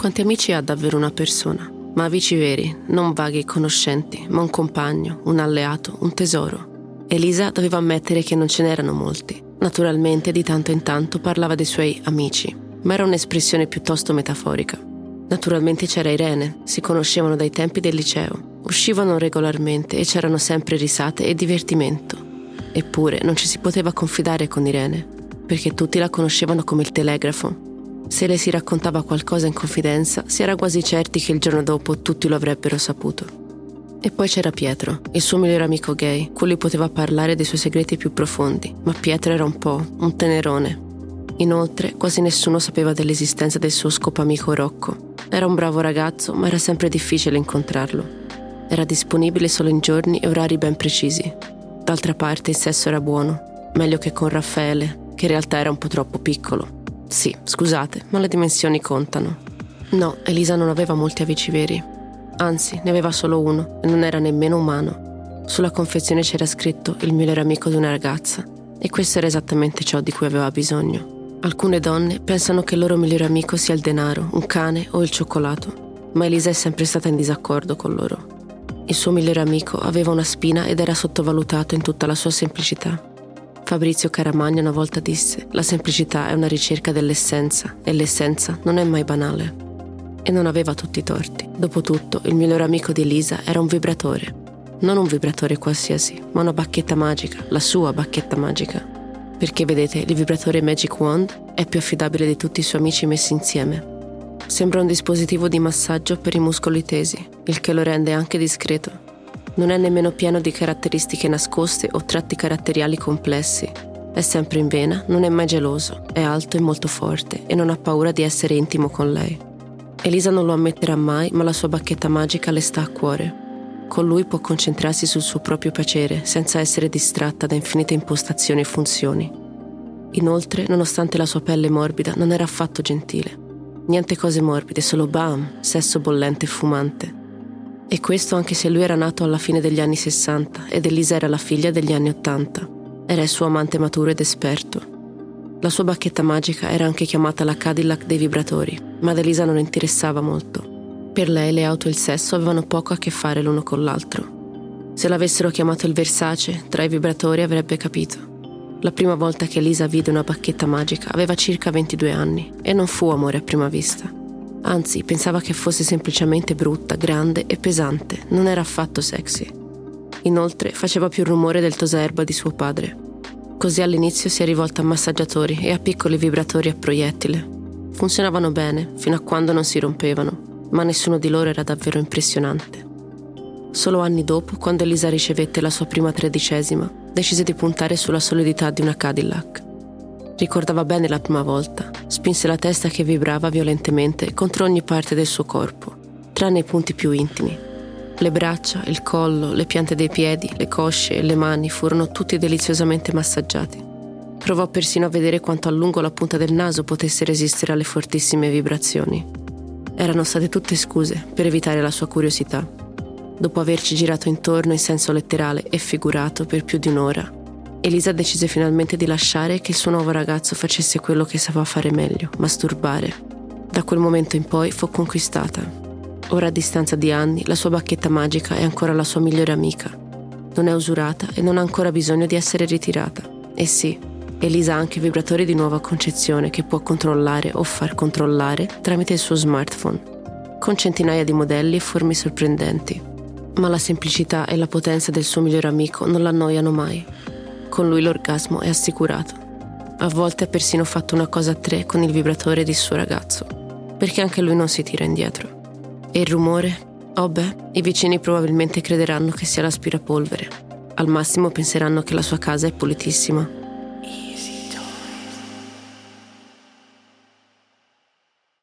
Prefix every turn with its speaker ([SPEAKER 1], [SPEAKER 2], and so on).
[SPEAKER 1] Quanti amici ha davvero una persona? Ma amici veri, non vaghi conoscenti, ma un compagno, un alleato, un tesoro. Elisa doveva ammettere che non ce n'erano molti. Naturalmente di tanto in tanto parlava dei suoi amici, ma era un'espressione piuttosto metaforica. Naturalmente c'era Irene, si conoscevano dai tempi del liceo, uscivano regolarmente e c'erano sempre risate e divertimento. Eppure non ci si poteva confidare con Irene, perché tutti la conoscevano come il telegrafo. Se le si raccontava qualcosa in confidenza, si era quasi certi che il giorno dopo tutti lo avrebbero saputo. E poi c'era Pietro, il suo migliore amico gay, cui poteva parlare dei suoi segreti più profondi, ma Pietro era un po' un tenerone. Inoltre, quasi nessuno sapeva dell'esistenza del suo scopamico Rocco, era un bravo ragazzo, ma era sempre difficile incontrarlo. Era disponibile solo in giorni e orari ben precisi. D'altra parte il sesso era buono, meglio che con Raffaele, che in realtà era un po' troppo piccolo. Sì, scusate, ma le dimensioni contano. No, Elisa non aveva molti amici veri. Anzi, ne aveva solo uno e non era nemmeno umano. Sulla confezione c'era scritto il migliore amico di una ragazza e questo era esattamente ciò di cui aveva bisogno. Alcune donne pensano che il loro migliore amico sia il denaro, un cane o il cioccolato, ma Elisa è sempre stata in disaccordo con loro. Il suo migliore amico aveva una spina ed era sottovalutato in tutta la sua semplicità. Fabrizio Caramagna una volta disse: La semplicità è una ricerca dell'essenza e l'essenza non è mai banale. E non aveva tutti i torti. Dopotutto, il migliore amico di Elisa era un vibratore. Non un vibratore qualsiasi, ma una bacchetta magica, la sua bacchetta magica perché vedete il vibratore Magic Wand è più affidabile di tutti i suoi amici messi insieme. Sembra un dispositivo di massaggio per i muscoli tesi, il che lo rende anche discreto. Non è nemmeno pieno di caratteristiche nascoste o tratti caratteriali complessi. È sempre in vena, non è mai geloso, è alto e molto forte e non ha paura di essere intimo con lei. Elisa non lo ammetterà mai, ma la sua bacchetta magica le sta a cuore con lui può concentrarsi sul suo proprio piacere senza essere distratta da infinite impostazioni e funzioni. Inoltre, nonostante la sua pelle morbida, non era affatto gentile. Niente cose morbide, solo bam, sesso bollente e fumante. E questo anche se lui era nato alla fine degli anni 60 ed Elisa era la figlia degli anni 80. Era il suo amante maturo ed esperto. La sua bacchetta magica era anche chiamata la Cadillac dei vibratori, ma ad Elisa non interessava molto. Per lei le auto e il sesso avevano poco a che fare l'uno con l'altro. Se l'avessero chiamato il Versace, tra i vibratori avrebbe capito. La prima volta che Elisa vide una bacchetta magica aveva circa 22 anni e non fu amore a prima vista. Anzi, pensava che fosse semplicemente brutta, grande e pesante, non era affatto sexy. Inoltre faceva più rumore del tosaerba di suo padre. Così all'inizio si è rivolta a massaggiatori e a piccoli vibratori a proiettile. Funzionavano bene, fino a quando non si rompevano ma nessuno di loro era davvero impressionante. Solo anni dopo, quando Elisa ricevette la sua prima tredicesima, decise di puntare sulla solidità di una Cadillac. Ricordava bene la prima volta, spinse la testa che vibrava violentemente contro ogni parte del suo corpo, tranne i punti più intimi. Le braccia, il collo, le piante dei piedi, le cosce e le mani furono tutti deliziosamente massaggiati. Provò persino a vedere quanto a lungo la punta del naso potesse resistere alle fortissime vibrazioni. Erano state tutte scuse per evitare la sua curiosità. Dopo averci girato intorno in senso letterale e figurato per più di un'ora, Elisa decise finalmente di lasciare che il suo nuovo ragazzo facesse quello che sapeva fare meglio, masturbare. Da quel momento in poi fu conquistata. Ora a distanza di anni, la sua bacchetta magica è ancora la sua migliore amica. Non è usurata e non ha ancora bisogno di essere ritirata. E sì, Elisa ha anche vibratori di nuova concezione che può controllare o far controllare tramite il suo smartphone, con centinaia di modelli e forme sorprendenti. Ma la semplicità e la potenza del suo migliore amico non l'annoiano mai. Con lui l'orgasmo è assicurato. A volte ha persino fatto una cosa a tre con il vibratore di suo ragazzo, perché anche lui non si tira indietro. E il rumore? Oh beh, i vicini probabilmente crederanno che sia l'aspirapolvere. Al massimo penseranno che la sua casa è pulitissima